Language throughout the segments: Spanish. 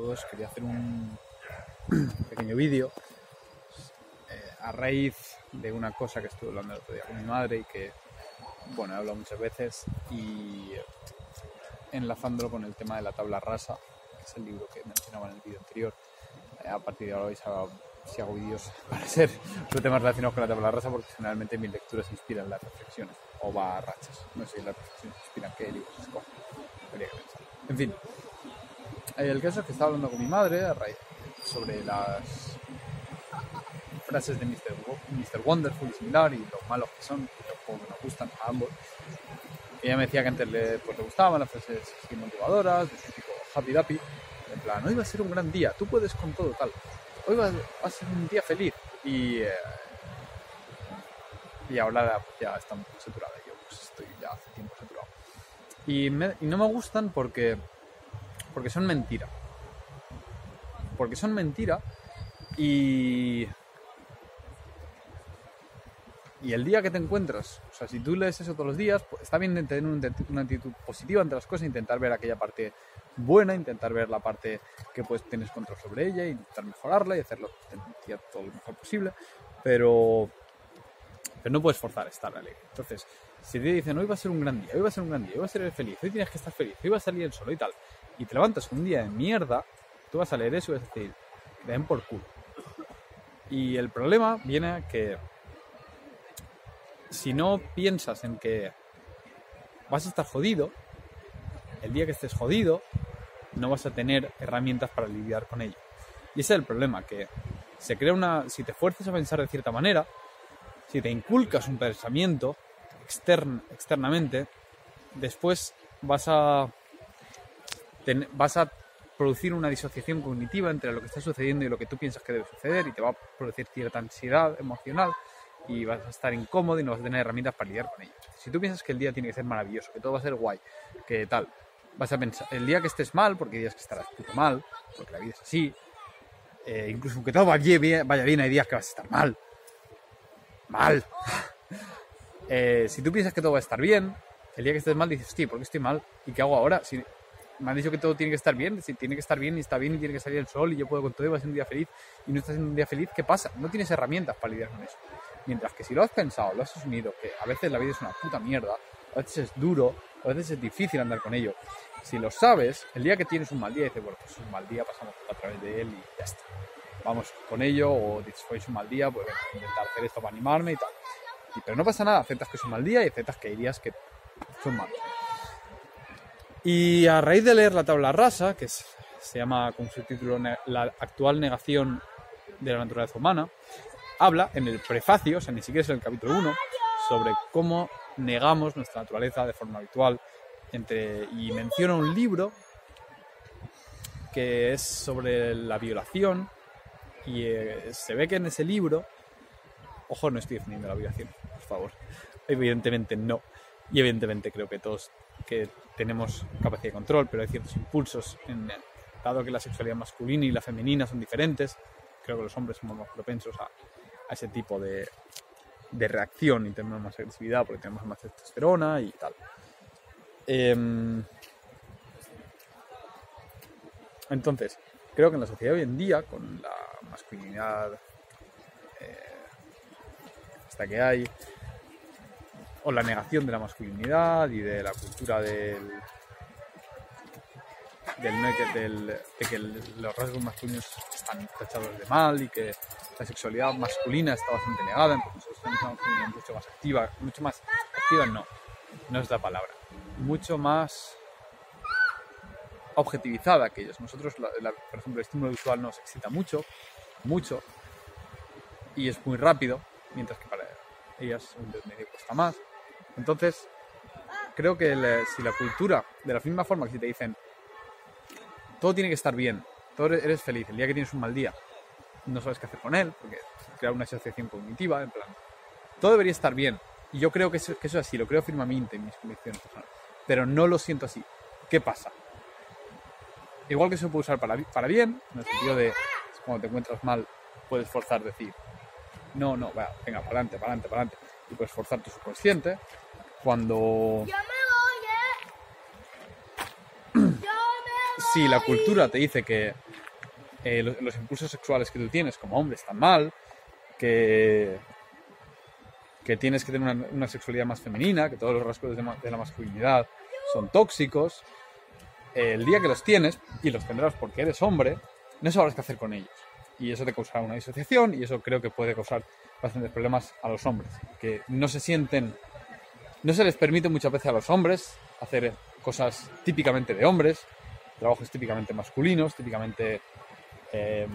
todos, quería hacer un pequeño vídeo eh, a raíz de una cosa que estuve hablando el otro día con mi madre y que, bueno, he hablado muchas veces y enlazándolo con el tema de la tabla rasa, que es el libro que mencionaba en el vídeo anterior. Eh, a partir de ahora vais a si hago vídeos para ser sobre temas relacionados con la tabla rasa porque generalmente mis lecturas inspiran las reflexiones o va a rachas. No sé si las reflexiones inspiran qué libros escojo. En fin, el caso es que estaba hablando con mi madre sobre las frases de Mr. Mr. Wonderful y similar y lo malos que son, que nos gustan a ambos. Ella me decía que antes le, pues, le gustaban las frases así motivadoras, de típico happy dappy, en plan, hoy va a ser un gran día, tú puedes con todo tal, hoy va, a ser un día feliz y, eh, y ahora ya está un poco saturada, yo pues estoy ya hace tiempo saturado. Y, me- y no me gustan porque, porque son mentira. Porque son mentira y... Y el día que te encuentras, o sea, si tú lees eso todos los días, pues está bien tener un- una actitud positiva ante las cosas, intentar ver aquella parte buena, intentar ver la parte que pues tienes control sobre ella, intentar mejorarla y hacerlo todo lo mejor posible, pero, pero no puedes forzar a estar alegre. Entonces, si te dicen hoy va a ser un gran día, hoy va a ser un gran día, hoy va a ser feliz, hoy tienes que estar feliz, hoy va a salir el sol y tal, y te levantas un día de mierda, tú vas a leer eso y vas a decir, den por culo. Y el problema viene que si no piensas en que vas a estar jodido, el día que estés jodido, no vas a tener herramientas para lidiar con ello. Y ese es el problema, que se crea una. Si te fuerzas a pensar de cierta manera, si te inculcas un pensamiento extern- externamente, después vas a. vas a producir una disociación cognitiva entre lo que está sucediendo y lo que tú piensas que debe suceder y te va a producir cierta ansiedad emocional y vas a estar incómodo y no vas a tener herramientas para lidiar con ello. Si tú piensas que el día tiene que ser maravilloso, que todo va a ser guay, que tal, vas a pensar, el día que estés mal, porque días que estarás puto mal, porque la vida es así, eh, incluso aunque todo vaya bien, hay días que vas a estar mal. Mal. Eh, si tú piensas que todo va a estar bien, el día que estés mal dices, hostia, ¿por qué estoy mal? ¿Y qué hago ahora? Me han dicho que todo tiene que estar bien, si tiene que estar bien y está bien y tiene que salir el sol y yo puedo con todo y va a ser un día feliz y no estás en un día feliz, ¿qué pasa? No tienes herramientas para lidiar con eso. Mientras que si lo has pensado, lo has asumido, que a veces la vida es una puta mierda, a veces es duro, a veces es difícil andar con ello. Si lo sabes, el día que tienes un mal día, dices, bueno, pues es un mal día, pasamos a través de él y ya está. Vamos con ello, o dices, hoy un mal día, pues venga, intentar hacer esto para animarme y tal. Y, pero no pasa nada, aceptas que es un mal día y aceptas que hay días que son malos. Y a raíz de leer la tabla rasa, que es- se llama con su título La actual negación de la naturaleza humana, habla en el prefacio, o sea, ni siquiera es en el capítulo 1, sobre cómo negamos nuestra naturaleza de forma habitual. Entre, y menciona un libro que es sobre la violación y eh, se ve que en ese libro, ojo, no estoy defendiendo la violación, por favor, evidentemente no, y evidentemente creo que todos que tenemos capacidad de control, pero hay ciertos impulsos, en, dado que la sexualidad masculina y la femenina son diferentes, creo que los hombres somos más propensos a, ese tipo de, de reacción y tenemos más agresividad porque tenemos más testosterona y tal. Em, entonces, creo que en la sociedad hoy en día, con la masculinidad eh, hasta que hay, o la negación de la masculinidad y de la cultura del, del, del- de que los rasgos masculinos están tachados de mal y que la sexualidad masculina está bastante negada, entonces tenemos una masculinidad mucho más activa, mucho más activa no, no es la palabra, mucho más objetivizada que ellos. Nosotros, la- la- por ejemplo, el estímulo visual nos excita mucho, mucho, y es muy rápido, mientras que para ellas un medio cuesta más. Entonces, creo que si la cultura, de la misma forma que si te dicen, todo tiene que estar bien, todo eres- feliz, el día que tienes un mal día, no sabes qué hacer con él, porque crea una asociación cognitiva, en plan, todo debería estar bien. Y yo creo que eso, es así, lo creo firmemente en mis convicciones personales. Pero no lo siento así. ¿Qué pasa? Igual que se puede usar para, para bien, en el sentido de cuando te encuentras mal, puedes forzar decir, no, no, va, venga, para adelante, para adelante, para adelante. Y puedes forzar tu subconsciente. Cuando Yo me voy, ¿eh? Yo me si la cultura te dice que eh, los, los impulsos sexuales que tú tienes como hombre están mal, que, que tienes que tener una, una sexualidad más femenina, que todos los rasgos de, de la masculinidad son tóxicos, el día que los tienes, y los tendrás porque eres hombre, no sabrás qué hacer con ellos. Y eso te causará una disociación y eso creo que puede causar bastantes problemas a los hombres, que no se sienten, no se les permite muchas veces a los hombres hacer cosas típicamente de hombres, trabajos típicamente masculinos, típicamente eh,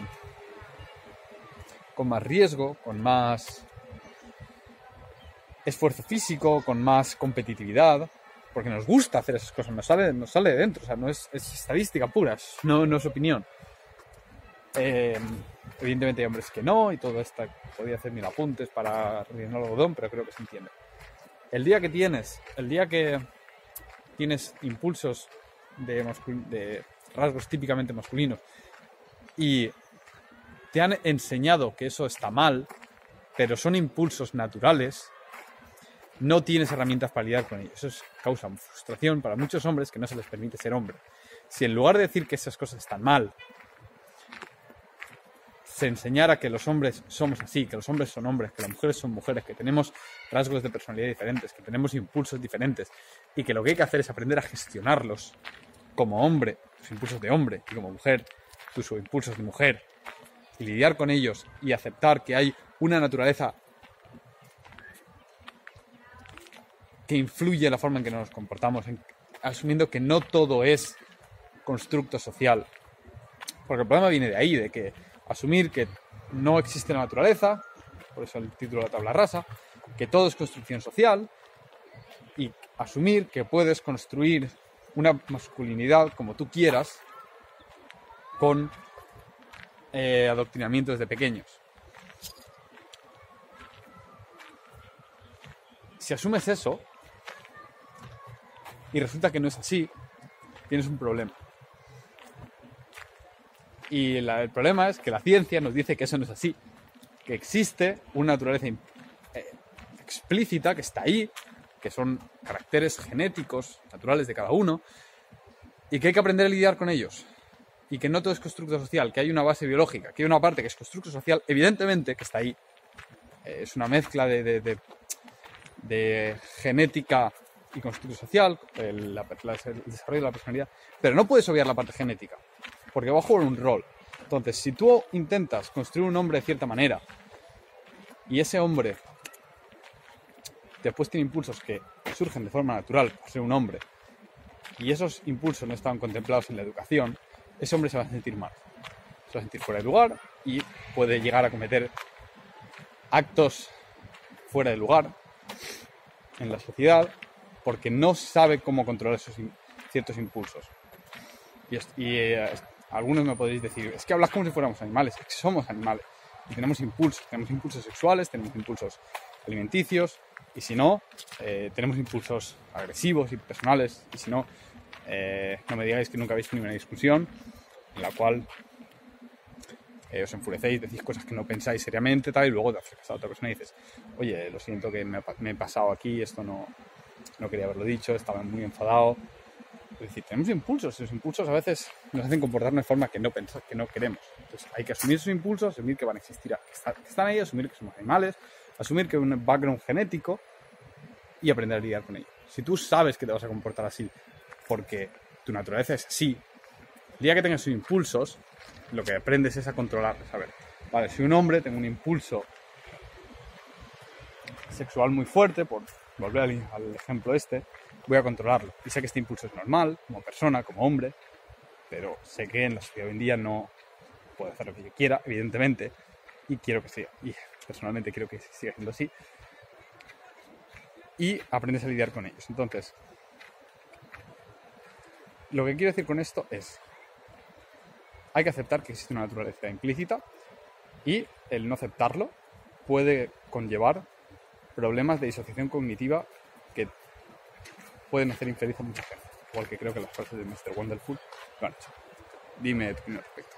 con más riesgo, con más esfuerzo físico, con más competitividad, porque nos gusta hacer esas cosas, nos sale, nos sale de dentro, o sea, no es, es estadística pura, no, no es opinión. Eh, evidentemente hay hombres que no, y todo esto, podía hacer mil apuntes para rellenar el algodón, pero creo que se entiende. El día que tienes, el día que tienes impulsos de, de rasgos típicamente masculinos y te han enseñado que eso está mal, pero son impulsos naturales, no tienes herramientas para lidiar con ellos. Eso es- causa frustración para muchos hombres que no se les permite ser hombre. Si en lugar de decir que esas cosas están mal, se enseñara que los hombres somos así, que los hombres son hombres, que las mujeres son mujeres, que tenemos rasgos de personalidad diferentes, que tenemos impulsos diferentes y que lo que hay que hacer es aprender a gestionarlos como hombre, tus impulsos de hombre y como mujer, tus impulsos de mujer y lidiar con ellos y aceptar que hay una naturaleza que influye en la forma en que nos comportamos, en- asumiendo que no todo es constructo social. Porque el problema viene de ahí, de que asumir que no existe la naturaleza, por eso el título de la tabla rasa, que todo es construcción social, y asumir que puedes construir una masculinidad como tú quieras con eh, adoctrinamiento desde pequeños. Si asumes eso y resulta que no es así, tienes un problema. Y el problema es que la ciencia nos dice que eso no es así, que existe una naturaleza eh, explícita que está ahí, que son caracteres genéticos, naturales de cada uno, y que hay que aprender a lidiar con ellos. Y que no todo es constructo social, que hay una base biológica, que hay una parte que es constructo social, evidentemente que está ahí. Eh, es una mezcla de, de- de- genética y constructo social, el desarrollo de la personalidad, pero no puedes obviar la parte genética, porque va a jugar un rol. Entonces, si tú intentas construir un hombre de cierta manera y ese hombre después tiene impulsos que surgen de forma natural por ser un hombre y esos impulsos no estaban contemplados en la educación, ese hombre se va a sentir mal. Se va a sentir fuera de lugar y puede llegar a cometer actos fuera de lugar en la sociedad porque no sabe cómo controlar esos ciertos impulsos. Eh, algunos me podréis decir, es que hablas como si fuéramos animales, es que somos animales y tenemos impulsos, tenemos impulsos sexuales, tenemos impulsos alimenticios y si no, eh, tenemos impulsos agresivos y personales y si no, eh, no me digáis que nunca habéis tenido una discusión en la cual eh, os enfurecéis, decís cosas que no pensáis seriamente tal, y luego te acercas a otra persona y dices, oye, lo siento que me, me he pasado aquí, esto no, no quería haberlo dicho, estaba muy enfadado. Es decir, tenemos impulsos, esos impulsos a veces nos hacen comportarnos de forma que no pensa- que no queremos. Entonces hay que asumir esos impulsos, asumir que van a existir, que está- que están ahí, asumir que somos animales, asumir que hay un background genético y aprender a lidiar con ello. Si tú sabes que te vas a comportar así porque tu naturaleza es así, el día que tengas esos impulsos, lo que aprendes es a controlarlos. A ver, vale, si un hombre tengo un impulso sexual muy fuerte, por volver al, ejemplo este, voy a controlarlo. Y sé que este impulso es normal, como persona, como hombre, pero sé que en la sociedad hoy en día no puedo hacer lo que yo quiera, evidentemente, y quiero que siga. Y personalmente quiero que siga siendo así. Y aprendes a lidiar con ellos. Entonces, lo que quiero decir con esto es, hay que aceptar que existe una naturaleza implícita y el no aceptarlo puede conllevar problemas de disociación cognitiva que pueden hacer infeliz a mucha gente. Igual que creo que las frases de Mr. Wonderful lo han hecho. Dime tu opinión al respecto.